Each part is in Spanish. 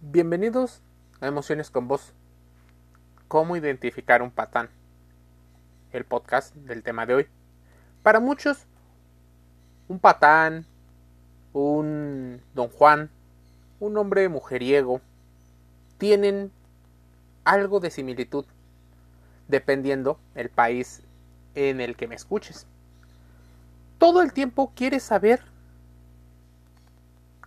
Bienvenidos a Emociones con Voz. ¿Cómo identificar un patán? El podcast del tema de hoy. Para muchos, un patán, un don Juan, un hombre mujeriego, tienen algo de similitud, dependiendo el país en el que me escuches. Todo el tiempo quieres saber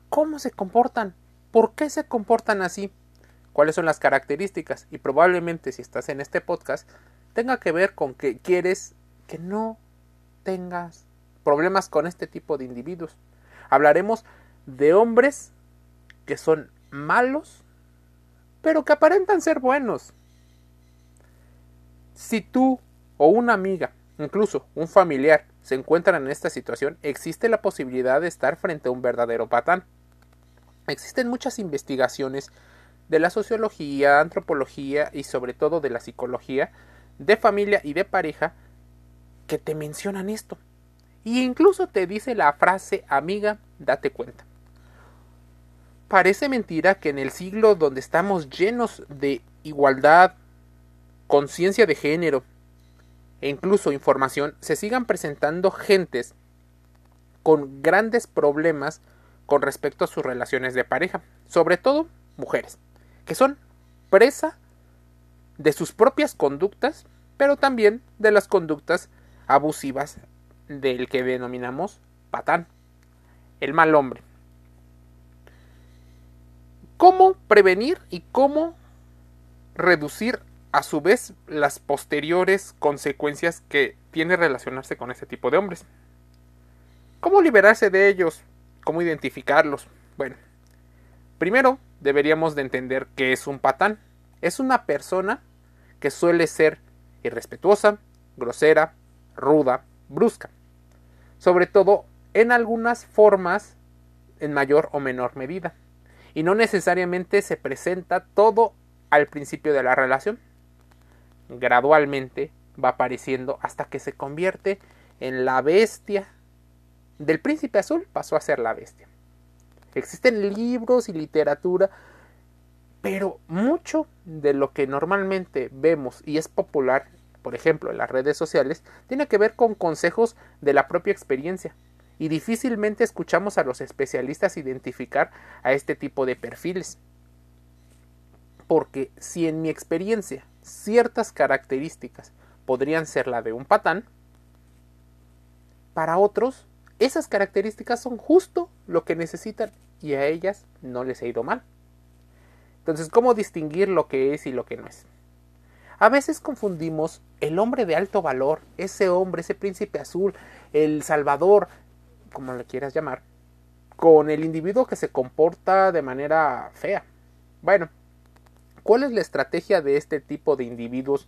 cómo se comportan ¿Por qué se comportan así? ¿Cuáles son las características? Y probablemente si estás en este podcast tenga que ver con que quieres que no tengas problemas con este tipo de individuos. Hablaremos de hombres que son malos, pero que aparentan ser buenos. Si tú o una amiga, incluso un familiar, se encuentran en esta situación, existe la posibilidad de estar frente a un verdadero patán. Existen muchas investigaciones de la sociología, antropología y sobre todo de la psicología de familia y de pareja que te mencionan esto. Y incluso te dice la frase amiga, date cuenta. Parece mentira que en el siglo donde estamos llenos de igualdad, conciencia de género e incluso información, se sigan presentando gentes con grandes problemas con respecto a sus relaciones de pareja, sobre todo mujeres, que son presa de sus propias conductas, pero también de las conductas abusivas del que denominamos patán, el mal hombre. ¿Cómo prevenir y cómo reducir a su vez las posteriores consecuencias que tiene relacionarse con este tipo de hombres? ¿Cómo liberarse de ellos? ¿Cómo identificarlos? Bueno, primero deberíamos de entender qué es un patán. Es una persona que suele ser irrespetuosa, grosera, ruda, brusca. Sobre todo en algunas formas en mayor o menor medida. Y no necesariamente se presenta todo al principio de la relación. Gradualmente va apareciendo hasta que se convierte en la bestia del príncipe azul pasó a ser la bestia. Existen libros y literatura, pero mucho de lo que normalmente vemos y es popular, por ejemplo, en las redes sociales, tiene que ver con consejos de la propia experiencia. Y difícilmente escuchamos a los especialistas identificar a este tipo de perfiles. Porque si en mi experiencia ciertas características podrían ser la de un patán, para otros esas características son justo lo que necesitan y a ellas no les ha ido mal. Entonces, ¿cómo distinguir lo que es y lo que no es? A veces confundimos el hombre de alto valor, ese hombre, ese príncipe azul, el salvador, como le quieras llamar, con el individuo que se comporta de manera fea. Bueno, ¿cuál es la estrategia de este tipo de individuos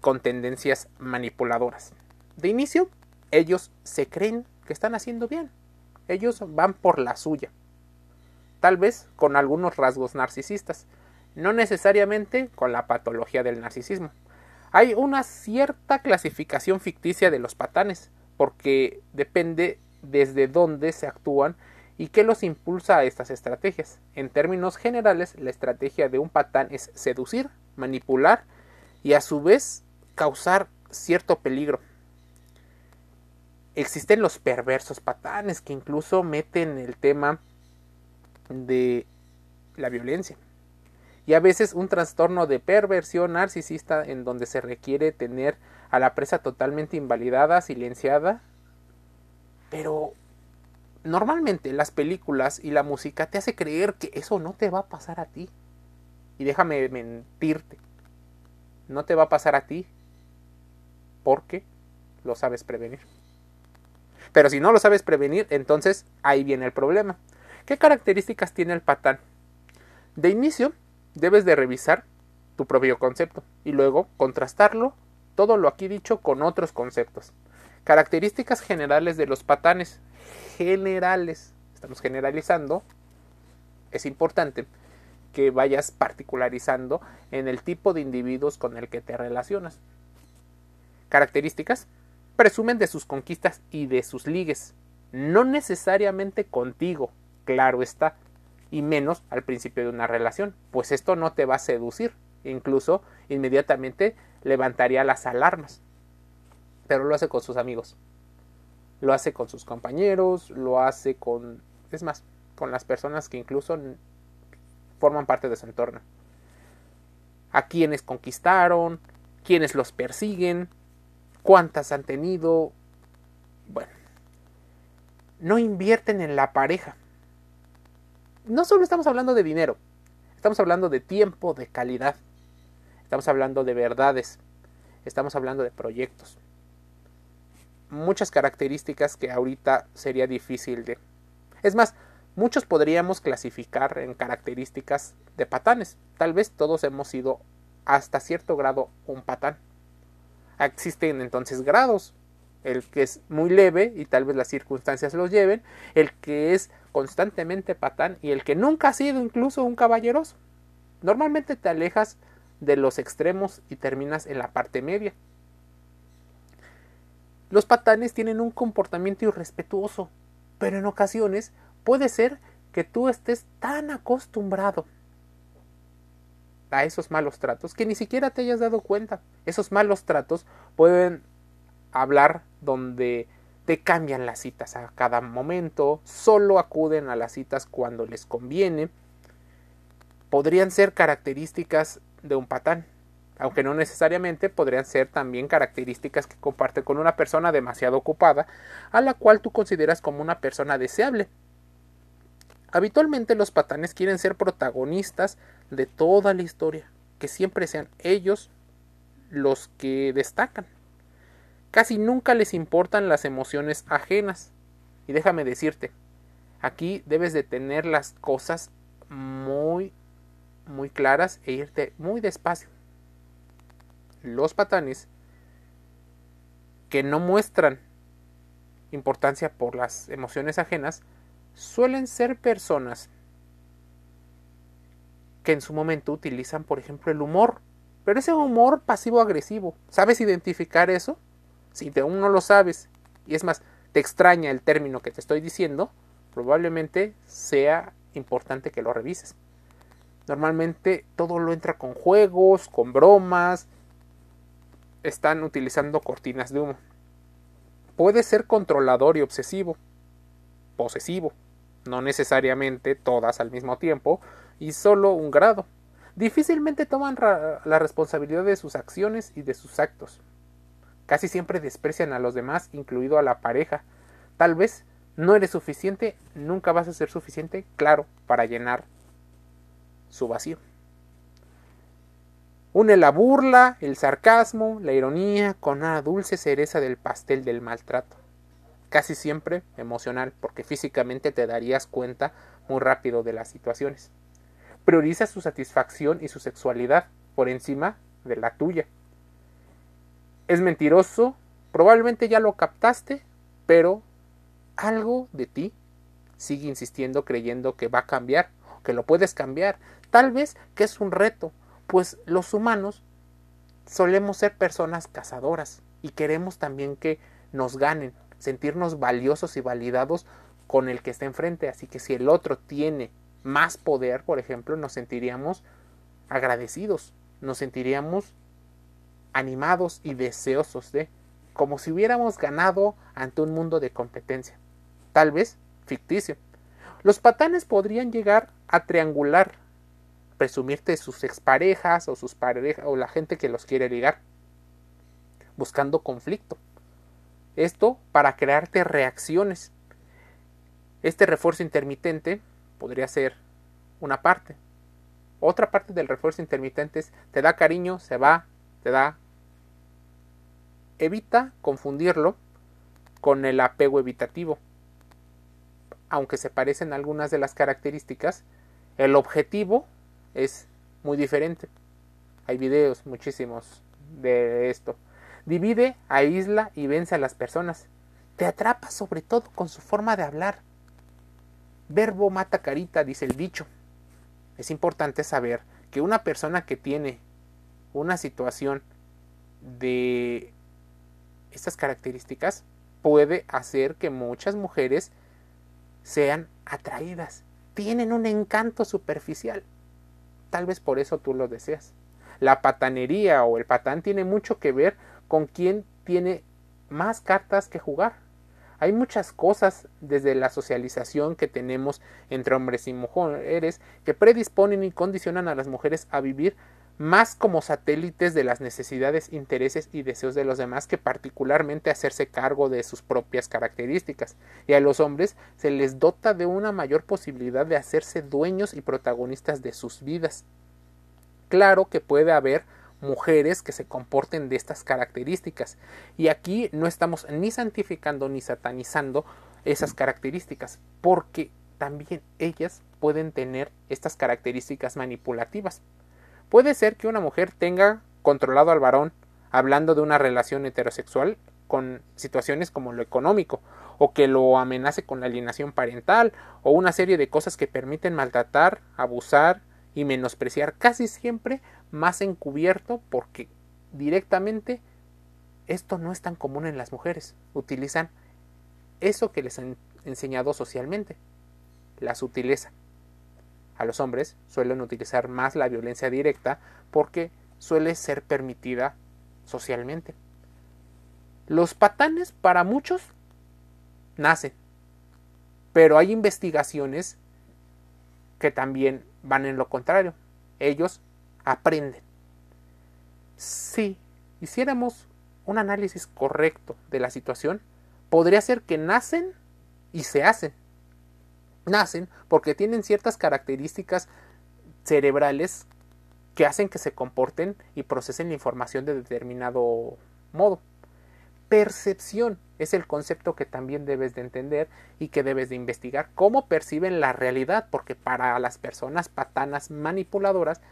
con tendencias manipuladoras? De inicio, ellos se creen que están haciendo bien. Ellos van por la suya. Tal vez con algunos rasgos narcisistas, no necesariamente con la patología del narcisismo. Hay una cierta clasificación ficticia de los patanes, porque depende desde dónde se actúan y qué los impulsa a estas estrategias. En términos generales, la estrategia de un patán es seducir, manipular y a su vez causar cierto peligro existen los perversos patanes que incluso meten el tema de la violencia. Y a veces un trastorno de perversión narcisista en donde se requiere tener a la presa totalmente invalidada, silenciada. Pero normalmente las películas y la música te hace creer que eso no te va a pasar a ti. Y déjame mentirte. No te va a pasar a ti porque lo sabes prevenir. Pero si no lo sabes prevenir, entonces ahí viene el problema. ¿Qué características tiene el patán? De inicio, debes de revisar tu propio concepto y luego contrastarlo todo lo aquí dicho con otros conceptos. Características generales de los patanes. Generales. Estamos generalizando. Es importante que vayas particularizando en el tipo de individuos con el que te relacionas. Características presumen de sus conquistas y de sus ligues, no necesariamente contigo, claro está, y menos al principio de una relación, pues esto no te va a seducir, incluso inmediatamente levantaría las alarmas. Pero lo hace con sus amigos, lo hace con sus compañeros, lo hace con, es más, con las personas que incluso forman parte de su entorno. A quienes conquistaron, quienes los persiguen, cuántas han tenido. Bueno, no invierten en la pareja. No solo estamos hablando de dinero, estamos hablando de tiempo, de calidad. Estamos hablando de verdades, estamos hablando de proyectos. Muchas características que ahorita sería difícil de... Es más, muchos podríamos clasificar en características de patanes. Tal vez todos hemos sido hasta cierto grado un patán. Existen entonces grados. El que es muy leve y tal vez las circunstancias los lleven. El que es constantemente patán y el que nunca ha sido incluso un caballeroso. Normalmente te alejas de los extremos y terminas en la parte media. Los patanes tienen un comportamiento irrespetuoso, pero en ocasiones puede ser que tú estés tan acostumbrado a esos malos tratos que ni siquiera te hayas dado cuenta. Esos malos tratos pueden hablar donde te cambian las citas a cada momento, solo acuden a las citas cuando les conviene. Podrían ser características de un patán, aunque no necesariamente podrían ser también características que comparte con una persona demasiado ocupada, a la cual tú consideras como una persona deseable. Habitualmente los patanes quieren ser protagonistas de toda la historia, que siempre sean ellos los que destacan. Casi nunca les importan las emociones ajenas. Y déjame decirte, aquí debes de tener las cosas muy muy claras e irte muy despacio. Los patanes que no muestran importancia por las emociones ajenas suelen ser personas que en su momento utilizan, por ejemplo, el humor. Pero ese humor pasivo-agresivo, ¿sabes identificar eso? Si aún no lo sabes, y es más, te extraña el término que te estoy diciendo, probablemente sea importante que lo revises. Normalmente todo lo entra con juegos, con bromas. Están utilizando cortinas de humo. Puede ser controlador y obsesivo. Posesivo. No necesariamente todas al mismo tiempo y solo un grado. Difícilmente toman la responsabilidad de sus acciones y de sus actos. Casi siempre desprecian a los demás, incluido a la pareja. Tal vez no eres suficiente, nunca vas a ser suficiente, claro, para llenar su vacío. Une la burla, el sarcasmo, la ironía con una dulce cereza del pastel del maltrato. Casi siempre emocional, porque físicamente te darías cuenta muy rápido de las situaciones. Prioriza su satisfacción y su sexualidad por encima de la tuya. Es mentiroso, probablemente ya lo captaste, pero algo de ti sigue insistiendo creyendo que va a cambiar, que lo puedes cambiar, Tal vez que es un reto, pues los humanos solemos ser personas cazadoras y queremos también que nos ganen, sentirnos valiosos y validados con el que está enfrente. Así que si el otro tiene más poder, por ejemplo, nos sentiríamos agradecidos, nos sentiríamos animados y deseosos de, como si hubiéramos ganado ante un mundo de competencia, tal vez ficticio. Los patanes podrían llegar a triangular presumirte sus exparejas o sus parejas o la gente que los quiere ligar, buscando conflicto. Esto para crearte reacciones. Este refuerzo intermitente podría ser una parte. Otra parte del refuerzo intermitente es te da cariño, se va, te da. Evita confundirlo con el apego evitativo. Aunque se parecen algunas de las características, el objetivo es muy diferente. Hay videos muchísimos de esto. Divide, aísla y vence a las personas. Te atrapa sobre todo con su forma de hablar. Verbo mata carita, dice el dicho. Es importante saber que una persona que tiene una situación de estas características puede hacer que muchas mujeres sean atraídas tienen un encanto superficial. Tal vez por eso tú lo deseas. La patanería o el patán tiene mucho que ver con quién tiene más cartas que jugar. Hay muchas cosas desde la socialización que tenemos entre hombres y mujeres que predisponen y condicionan a las mujeres a vivir más como satélites de las necesidades, intereses y deseos de los demás que particularmente hacerse cargo de sus propias características, y a los hombres se les dota de una mayor posibilidad de hacerse dueños y protagonistas de sus vidas. Claro que puede haber mujeres que se comporten de estas características, y aquí no estamos ni santificando ni satanizando esas características, porque también ellas pueden tener estas características manipulativas. Puede ser que una mujer tenga controlado al varón hablando de una relación heterosexual con situaciones como lo económico, o que lo amenace con la alienación parental, o una serie de cosas que permiten maltratar, abusar y menospreciar casi siempre más encubierto porque directamente esto no es tan común en las mujeres. Utilizan eso que les han enseñado socialmente, la sutileza a los hombres suelen utilizar más la violencia directa porque suele ser permitida socialmente. Los patanes para muchos nacen, pero hay investigaciones que también van en lo contrario. Ellos aprenden. Si hiciéramos un análisis correcto de la situación, podría ser que nacen y se hacen nacen porque tienen ciertas características cerebrales que hacen que se comporten y procesen la información de determinado modo. Percepción es el concepto que también debes de entender y que debes de investigar cómo perciben la realidad, porque para las personas patanas manipuladoras,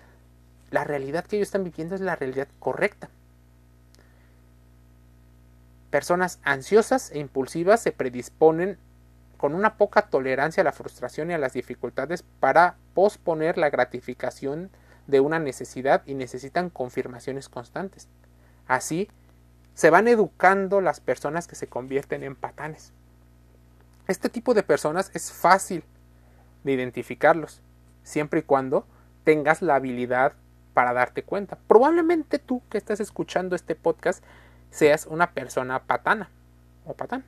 la realidad que ellos están viviendo es la realidad correcta. Personas ansiosas e impulsivas se predisponen con una poca tolerancia a la frustración y a las dificultades para posponer la gratificación de una necesidad y necesitan confirmaciones constantes. Así, se van educando las personas que se convierten en patanes. Este tipo de personas es fácil de identificarlos, siempre y cuando tengas la habilidad para darte cuenta. Probablemente tú que estás escuchando este podcast seas una persona patana o patán,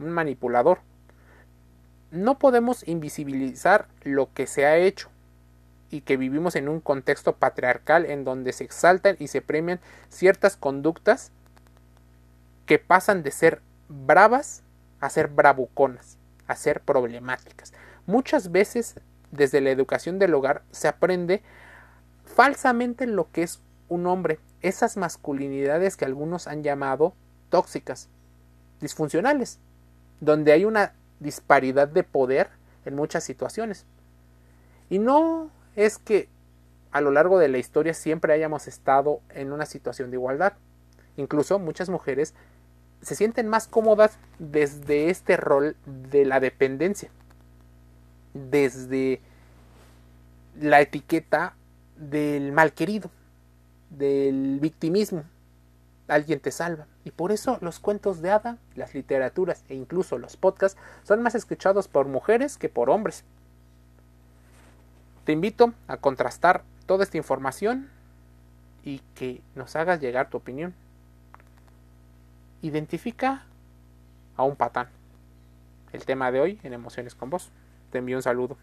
un manipulador, no podemos invisibilizar lo que se ha hecho y que vivimos en un contexto patriarcal en donde se exaltan y se premian ciertas conductas que pasan de ser bravas a ser bravuconas, a ser problemáticas. Muchas veces desde la educación del hogar se aprende falsamente lo que es un hombre, esas masculinidades que algunos han llamado tóxicas, disfuncionales, donde hay una disparidad de poder en muchas situaciones. Y no es que a lo largo de la historia siempre hayamos estado en una situación de igualdad. Incluso muchas mujeres se sienten más cómodas desde este rol de la dependencia, desde la etiqueta del mal querido, del victimismo, alguien te salva. Y por eso los cuentos de hada, las literaturas e incluso los podcasts son más escuchados por mujeres que por hombres. Te invito a contrastar toda esta información y que nos hagas llegar tu opinión. Identifica a un patán. El tema de hoy en Emociones con Vos. Te envío un saludo.